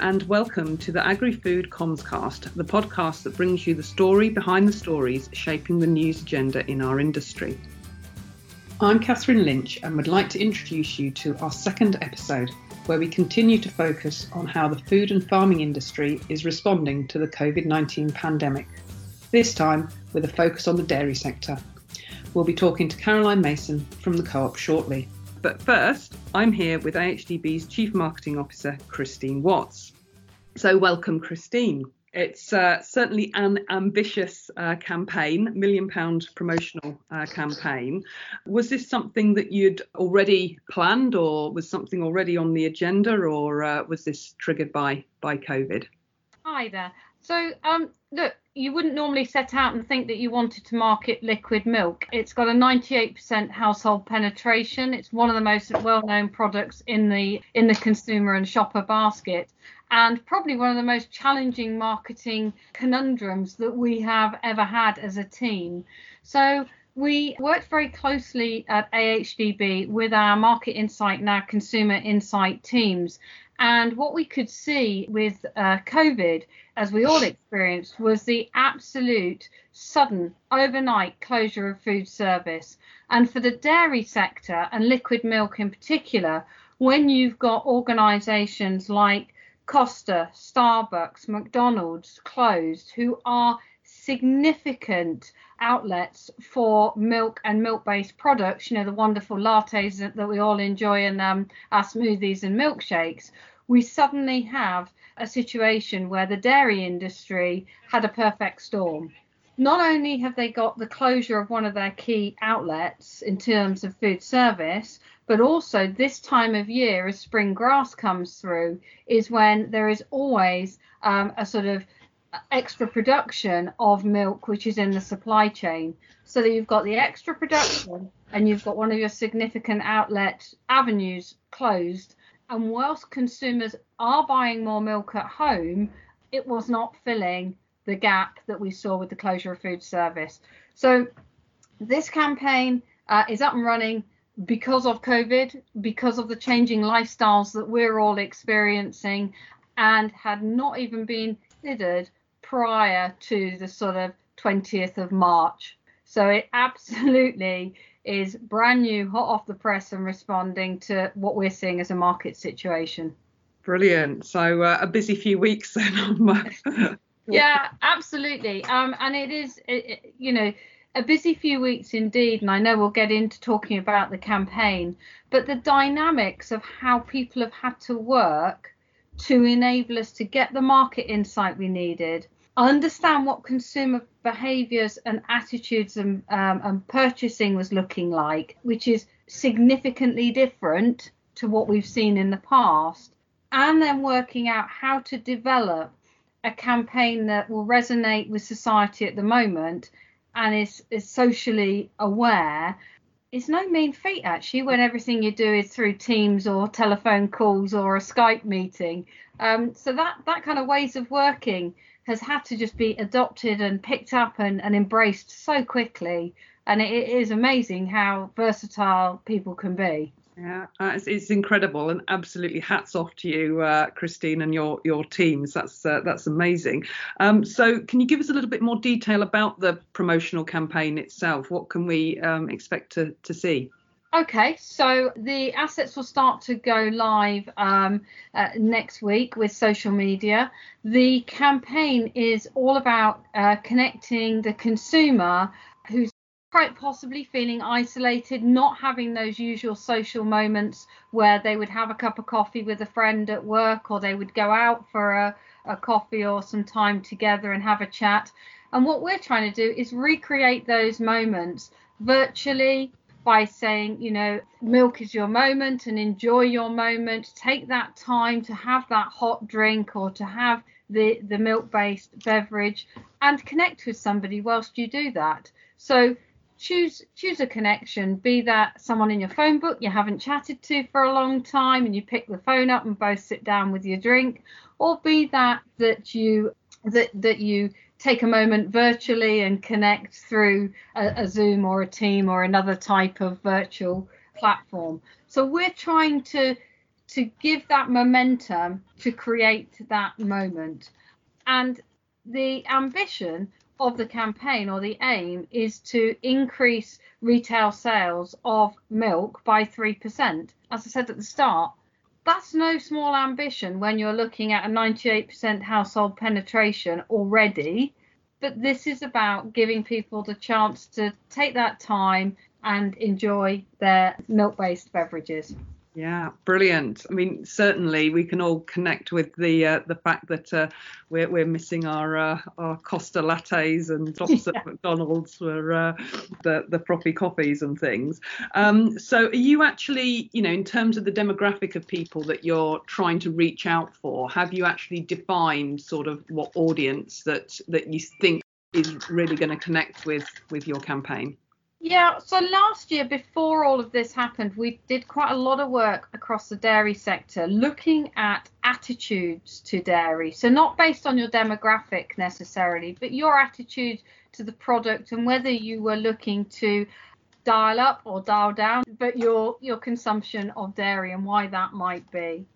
And welcome to the Agri Food Commscast, the podcast that brings you the story behind the stories shaping the news agenda in our industry. I'm Catherine Lynch and would like to introduce you to our second episode, where we continue to focus on how the food and farming industry is responding to the COVID 19 pandemic, this time with a focus on the dairy sector. We'll be talking to Caroline Mason from the Co op shortly. But first, I'm here with AHDB's Chief Marketing Officer, Christine Watts. So, welcome, Christine. It's uh, certainly an ambitious uh, campaign, million pound promotional uh, campaign. Was this something that you'd already planned, or was something already on the agenda, or uh, was this triggered by by COVID? Hi there. So, um, look, you wouldn't normally set out and think that you wanted to market liquid milk. It's got a 98% household penetration. It's one of the most well-known products in the in the consumer and shopper basket and probably one of the most challenging marketing conundrums that we have ever had as a team. So we worked very closely at AHDB with our market insight and our consumer insight teams and what we could see with uh, COVID, as we all experienced, was the absolute sudden overnight closure of food service. And for the dairy sector and liquid milk in particular, when you've got organisations like Costa, Starbucks, McDonald's closed, who are significant outlets for milk and milk based products, you know, the wonderful lattes that, that we all enjoy and um, our smoothies and milkshakes, we suddenly have a situation where the dairy industry had a perfect storm. Not only have they got the closure of one of their key outlets in terms of food service, but also this time of year, as spring grass comes through, is when there is always um, a sort of extra production of milk which is in the supply chain. So that you've got the extra production and you've got one of your significant outlet avenues closed. And whilst consumers are buying more milk at home it was not filling the gap that we saw with the closure of food service. So this campaign uh, is up and running because of covid because of the changing lifestyles that we're all experiencing and had not even been considered prior to the sort of 20th of March. So it absolutely is brand new, hot off the press, and responding to what we're seeing as a market situation. Brilliant. So uh, a busy few weeks then. yeah, absolutely. Um, and it is, it, it, you know, a busy few weeks indeed. And I know we'll get into talking about the campaign, but the dynamics of how people have had to work to enable us to get the market insight we needed understand what consumer behaviors and attitudes and, um, and purchasing was looking like, which is significantly different to what we've seen in the past, and then working out how to develop a campaign that will resonate with society at the moment and is, is socially aware it's no mean feat actually when everything you do is through teams or telephone calls or a skype meeting. Um, so that that kind of ways of working has had to just be adopted and picked up and, and embraced so quickly. And it, it is amazing how versatile people can be. Yeah, uh, it's, it's, incredible, and absolutely hats off to you, uh, Christine, and your your teams. That's uh, that's amazing. Um, so, can you give us a little bit more detail about the promotional campaign itself? What can we um, expect to to see? Okay, so the assets will start to go live um, uh, next week with social media. The campaign is all about uh, connecting the consumer who's quite possibly feeling isolated, not having those usual social moments where they would have a cup of coffee with a friend at work or they would go out for a, a coffee or some time together and have a chat. And what we're trying to do is recreate those moments virtually by saying, you know, milk is your moment and enjoy your moment. Take that time to have that hot drink or to have the, the milk based beverage and connect with somebody whilst you do that. So choose choose a connection, be that someone in your phone book you haven't chatted to for a long time and you pick the phone up and both sit down with your drink, or be that that you that that you take a moment virtually and connect through a, a, Zoom or a Team or another type of virtual platform. So we're trying to to give that momentum to create that moment. And the ambition of the campaign or the aim is to increase retail sales of milk by 3%. As I said at the start, that's no small ambition when you're looking at a 98% household penetration already. But this is about giving people the chance to take that time and enjoy their milk based beverages. Yeah, brilliant. I mean, certainly we can all connect with the uh, the fact that uh, we're we're missing our uh, our Costa lattes and tops yeah. at McDonald's for uh, the the frothy coffees and things. Um, so, are you actually, you know, in terms of the demographic of people that you're trying to reach out for, have you actually defined sort of what audience that that you think is really going to connect with with your campaign? Yeah, so last year, before all of this happened, we did quite a lot of work across the dairy sector looking at attitudes to dairy. So, not based on your demographic necessarily, but your attitude to the product and whether you were looking to dial up or dial down, but your, your consumption of dairy and why that might be.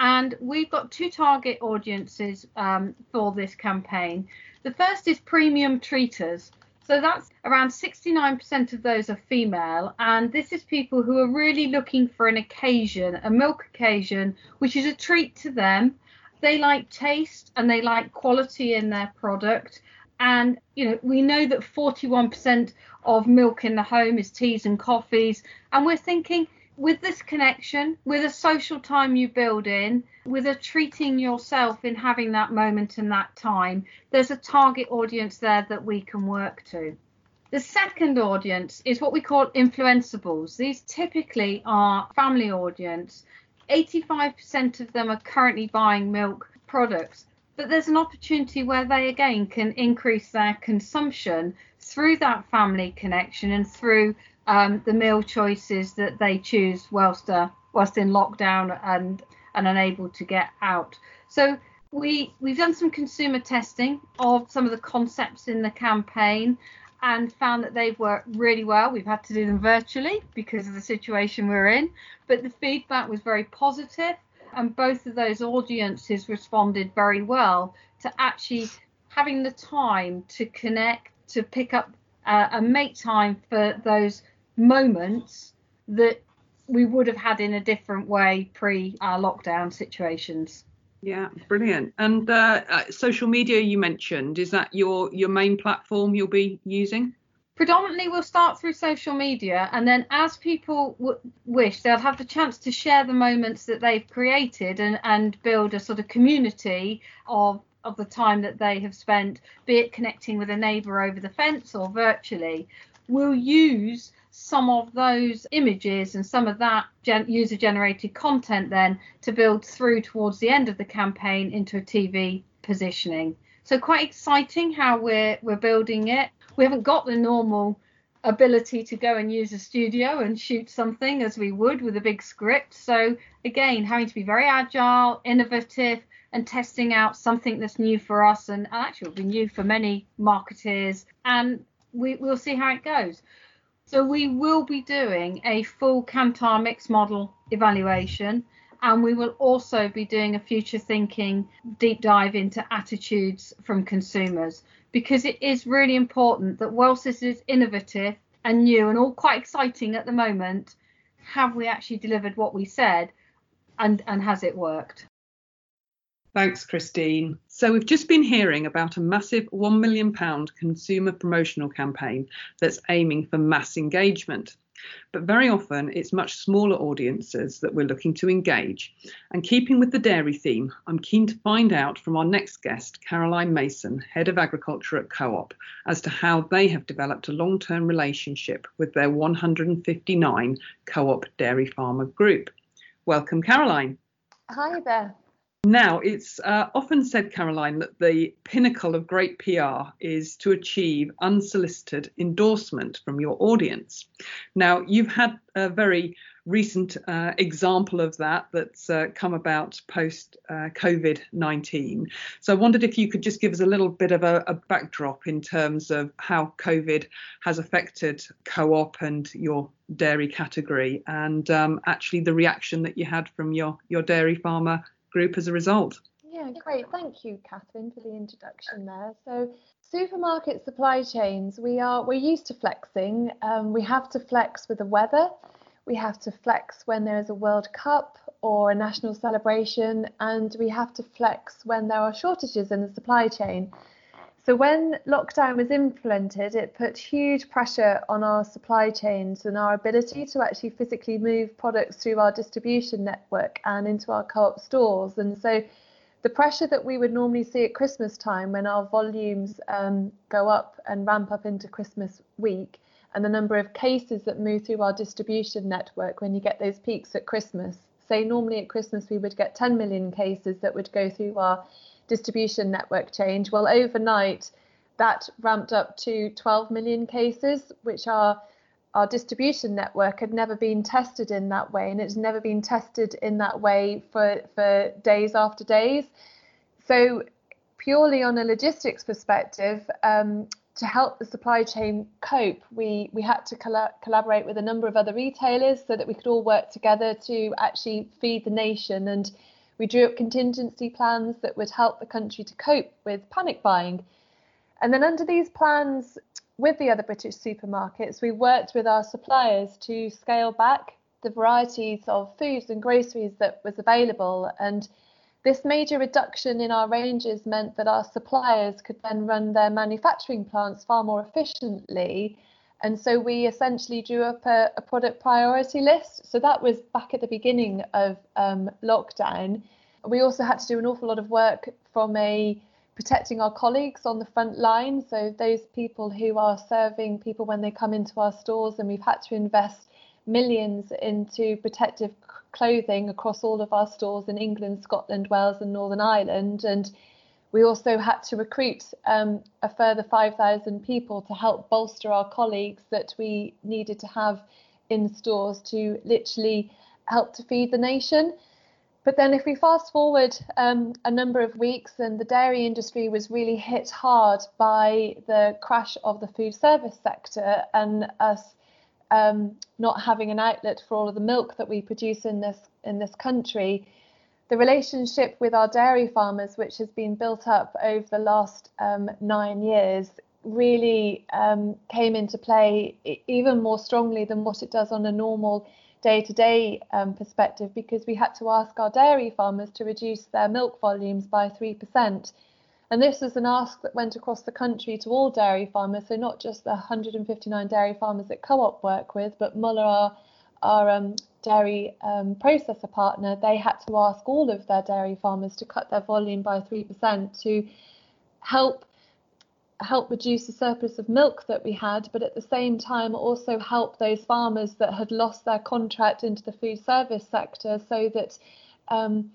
And we've got two target audiences um, for this campaign. The first is premium treaters. So that's around 69% of those are female, and this is people who are really looking for an occasion, a milk occasion, which is a treat to them. They like taste and they like quality in their product. And you know, we know that 41% of milk in the home is teas and coffees, and we're thinking with this connection, with a social time you build in, with a treating yourself in having that moment and that time, there's a target audience there that we can work to. The second audience is what we call influenceables. These typically are family audience. 85% of them are currently buying milk products, but there's an opportunity where they again can increase their consumption through that family connection and through um, the meal choices that they choose whilst uh, whilst in lockdown and and unable to get out. So we we've done some consumer testing of some of the concepts in the campaign and found that they've worked really well. We've had to do them virtually because of the situation we're in, but the feedback was very positive and both of those audiences responded very well to actually having the time to connect, to pick up uh, and make time for those moments that we would have had in a different way pre our lockdown situations. Yeah, brilliant. And uh, uh, social media you mentioned is that your your main platform you'll be using? Predominantly, we'll start through social media, and then as people w- wish, they'll have the chance to share the moments that they've created and and build a sort of community of of the time that they have spent, be it connecting with a neighbour over the fence or virtually. We'll use some of those images and some of that gen- user generated content then to build through towards the end of the campaign into a TV positioning. So quite exciting how we're we're building it. We haven't got the normal ability to go and use a studio and shoot something as we would with a big script. So again, having to be very agile, innovative, and testing out something that's new for us and actually will be new for many marketers. And we, we'll see how it goes. So we will be doing a full Kantar mix model evaluation and we will also be doing a future thinking deep dive into attitudes from consumers because it is really important that whilst this is innovative and new and all quite exciting at the moment, have we actually delivered what we said and, and has it worked? Thanks, Christine. So, we've just been hearing about a massive £1 million consumer promotional campaign that's aiming for mass engagement. But very often, it's much smaller audiences that we're looking to engage. And keeping with the dairy theme, I'm keen to find out from our next guest, Caroline Mason, Head of Agriculture at Co op, as to how they have developed a long term relationship with their 159 co op dairy farmer group. Welcome, Caroline. Hi there. Now, it's uh, often said, Caroline, that the pinnacle of great PR is to achieve unsolicited endorsement from your audience. Now, you've had a very recent uh, example of that that's uh, come about post uh, COVID 19. So I wondered if you could just give us a little bit of a, a backdrop in terms of how COVID has affected co op and your dairy category and um, actually the reaction that you had from your, your dairy farmer group as a result. Yeah, great. Thank you, Catherine, for the introduction there. So, supermarket supply chains, we are we're used to flexing. Um, we have to flex with the weather. We have to flex when there is a World Cup or a national celebration, and we have to flex when there are shortages in the supply chain. So when lockdown was implemented, it put huge pressure on our supply chains and our ability to actually physically move products through our distribution network and into our co-op stores. And so the pressure that we would normally see at Christmas time when our volumes um, go up and ramp up into Christmas week and the number of cases that move through our distribution network when you get those peaks at Christmas. Say normally at Christmas we would get 10 million cases that would go through our distribution network change. Well, overnight that ramped up to 12 million cases, which are our distribution network had never been tested in that way, and it's never been tested in that way for, for days after days. So, purely on a logistics perspective, um, to help the supply chain cope, we, we had to coll- collaborate with a number of other retailers so that we could all work together to actually feed the nation. And we drew up contingency plans that would help the country to cope with panic buying. And then, under these plans, with the other British supermarkets, we worked with our suppliers to scale back the varieties of foods and groceries that was available. And this major reduction in our ranges meant that our suppliers could then run their manufacturing plants far more efficiently. And so we essentially drew up a, a product priority list. So that was back at the beginning of um, lockdown. We also had to do an awful lot of work from a protecting our colleagues on the front line. So those people who are serving people when they come into our stores, and we've had to invest millions into protective clothing across all of our stores in England, Scotland, Wales, and Northern Ireland. And we also had to recruit um, a further 5,000 people to help bolster our colleagues that we needed to have in stores to literally help to feed the nation. But then, if we fast forward um, a number of weeks, and the dairy industry was really hit hard by the crash of the food service sector and us um, not having an outlet for all of the milk that we produce in this in this country, the relationship with our dairy farmers, which has been built up over the last um, nine years, really um, came into play even more strongly than what it does on a normal day-to-day um, perspective because we had to ask our dairy farmers to reduce their milk volumes by 3%. And this was an ask that went across the country to all dairy farmers, so not just the 159 dairy farmers that Co-op work with, but Muller, our, our um, dairy um, processor partner, they had to ask all of their dairy farmers to cut their volume by 3% to help help reduce the surplus of milk that we had, but at the same time also help those farmers that had lost their contract into the food service sector so that um,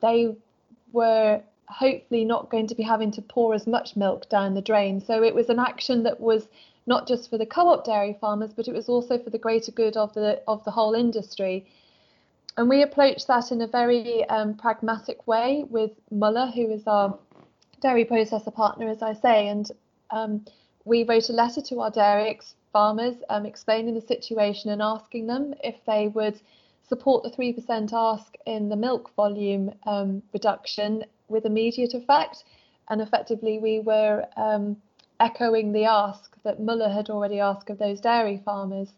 they were hopefully not going to be having to pour as much milk down the drain. So it was an action that was not just for the co-op dairy farmers, but it was also for the greater good of the of the whole industry. And we approached that in a very um, pragmatic way with Muller, who is our dairy processor partner, as I say, and um, we wrote a letter to our dairy farmers um, explaining the situation and asking them if they would support the 3% ask in the milk volume um, reduction with immediate effect. And effectively, we were um, echoing the ask that Muller had already asked of those dairy farmers.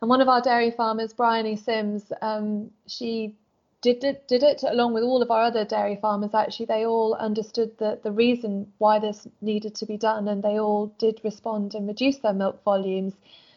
And one of our dairy farmers, Bryony Sims, um, she did it, did it along with all of our other dairy farmers. Actually, they all understood the, the reason why this needed to be done, and they all did respond and reduce their milk volumes.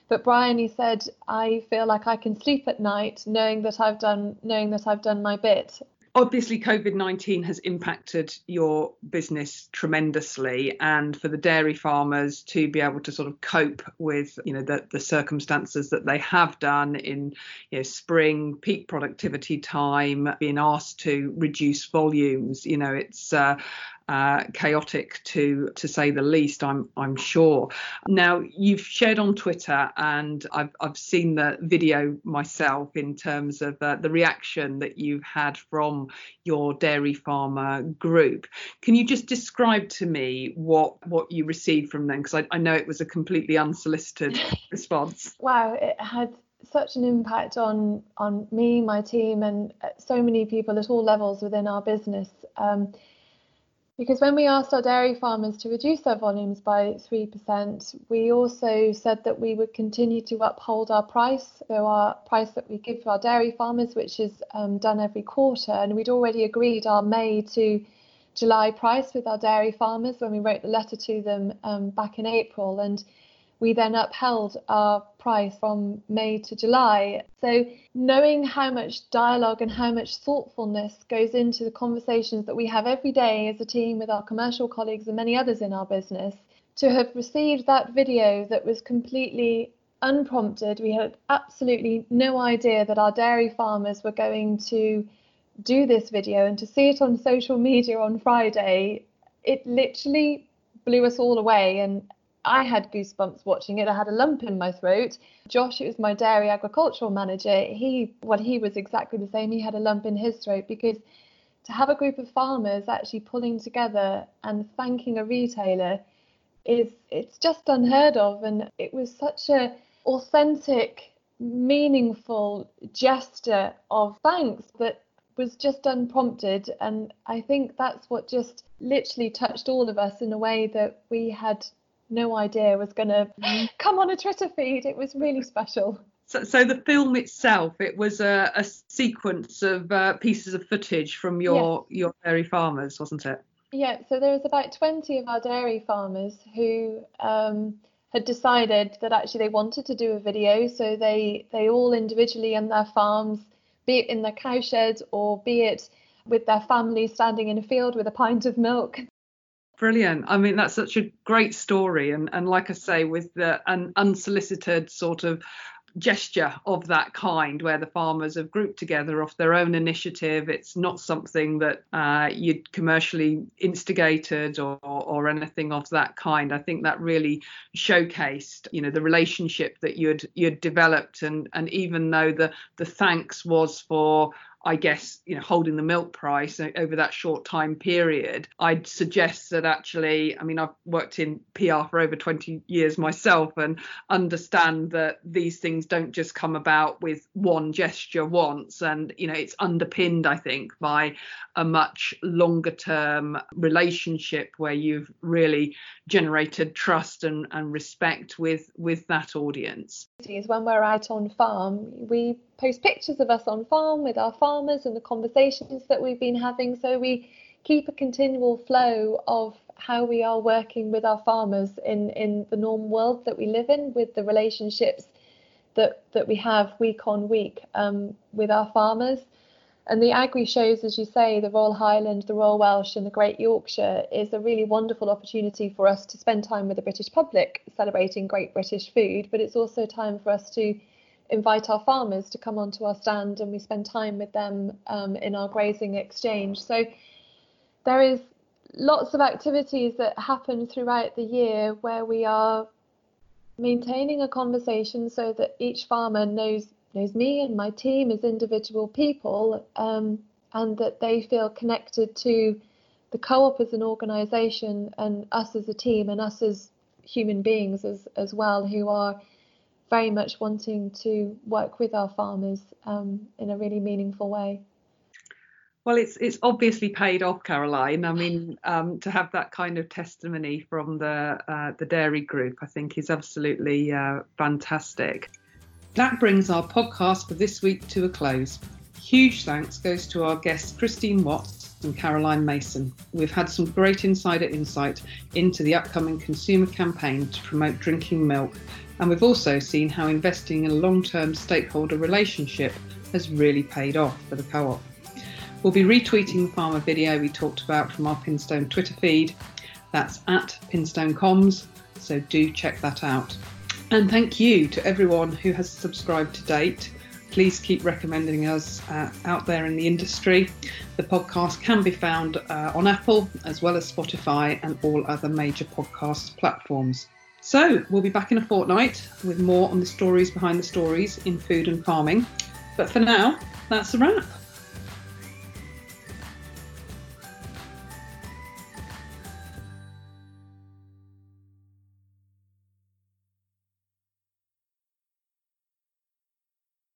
But Bryony said, "I feel like I can sleep at night knowing that I've done knowing that I've done my bit." Obviously covid-19 has impacted your business tremendously and for the dairy farmers to be able to sort of cope with you know the, the circumstances that they have done in you know spring peak productivity time being asked to reduce volumes you know it's uh, uh, chaotic to to say the least. I'm I'm sure. Now you've shared on Twitter, and I've I've seen the video myself in terms of uh, the reaction that you've had from your dairy farmer group. Can you just describe to me what what you received from them? Because I, I know it was a completely unsolicited response. Wow, it had such an impact on on me, my team, and uh, so many people at all levels within our business. Um, because when we asked our dairy farmers to reduce their volumes by 3%, we also said that we would continue to uphold our price, so our price that we give to our dairy farmers, which is um, done every quarter. And we'd already agreed our May to July price with our dairy farmers when we wrote the letter to them um, back in April. And we then upheld our price from May to July. So, knowing how much dialogue and how much thoughtfulness goes into the conversations that we have every day as a team with our commercial colleagues and many others in our business, to have received that video that was completely unprompted, we had absolutely no idea that our dairy farmers were going to do this video and to see it on social media on Friday, it literally blew us all away. And I had goosebumps watching it. I had a lump in my throat. Josh, it was my dairy agricultural manager, he well, he was exactly the same. He had a lump in his throat because to have a group of farmers actually pulling together and thanking a retailer is it's just unheard of and it was such a authentic meaningful gesture of thanks that was just unprompted and i think that's what just literally touched all of us in a way that we had no idea was going to mm-hmm. come on a Twitter feed. It was really special. So, so the film itself, it was a, a sequence of uh, pieces of footage from your yes. your dairy farmers, wasn't it? Yeah. So there was about 20 of our dairy farmers who um, had decided that actually they wanted to do a video. So they they all individually in their farms, be it in their cowshed or be it with their family standing in a field with a pint of milk, Brilliant. I mean, that's such a great story. And, and like I say, with the, an unsolicited sort of gesture of that kind where the farmers have grouped together off their own initiative it's not something that uh, you'd commercially instigated or, or anything of that kind i think that really showcased you know the relationship that you'd you'd developed and and even though the the thanks was for I guess, you know, holding the milk price over that short time period, I'd suggest that actually, I mean, I've worked in PR for over 20 years myself and understand that these things don't just come about with one gesture once. And, you know, it's underpinned, I think, by a much longer term relationship where you've really generated trust and, and respect with with that audience. When we're out on farm, we post pictures of us on farm with our farmers and the conversations that we've been having. So we keep a continual flow of how we are working with our farmers in, in the normal world that we live in, with the relationships that, that we have week on week um, with our farmers. And the agri shows, as you say, the Royal Highland, the Royal Welsh, and the Great Yorkshire is a really wonderful opportunity for us to spend time with the British public celebrating great British food, but it's also time for us to invite our farmers to come onto our stand and we spend time with them um, in our grazing exchange. So there is lots of activities that happen throughout the year where we are maintaining a conversation so that each farmer knows knows me and my team as individual people um, and that they feel connected to the co-op as an organization and us as a team and us as human beings as, as well who are very much wanting to work with our farmers um, in a really meaningful way. Well, it's it's obviously paid off, Caroline. I mean, um, to have that kind of testimony from the uh, the dairy group, I think is absolutely uh, fantastic. That brings our podcast for this week to a close. Huge thanks goes to our guest Christine Watts and Caroline Mason. We've had some great insider insight into the upcoming consumer campaign to promote drinking milk and we've also seen how investing in a long term stakeholder relationship has really paid off for the co op. We'll be retweeting the farmer video we talked about from our Pinstone Twitter feed. That's at Pinstone Comms, so do check that out. And thank you to everyone who has subscribed to date. Please keep recommending us uh, out there in the industry. The podcast can be found uh, on Apple as well as Spotify and all other major podcast platforms. So, we'll be back in a fortnight with more on the stories behind the stories in food and farming. But for now, that's a wrap.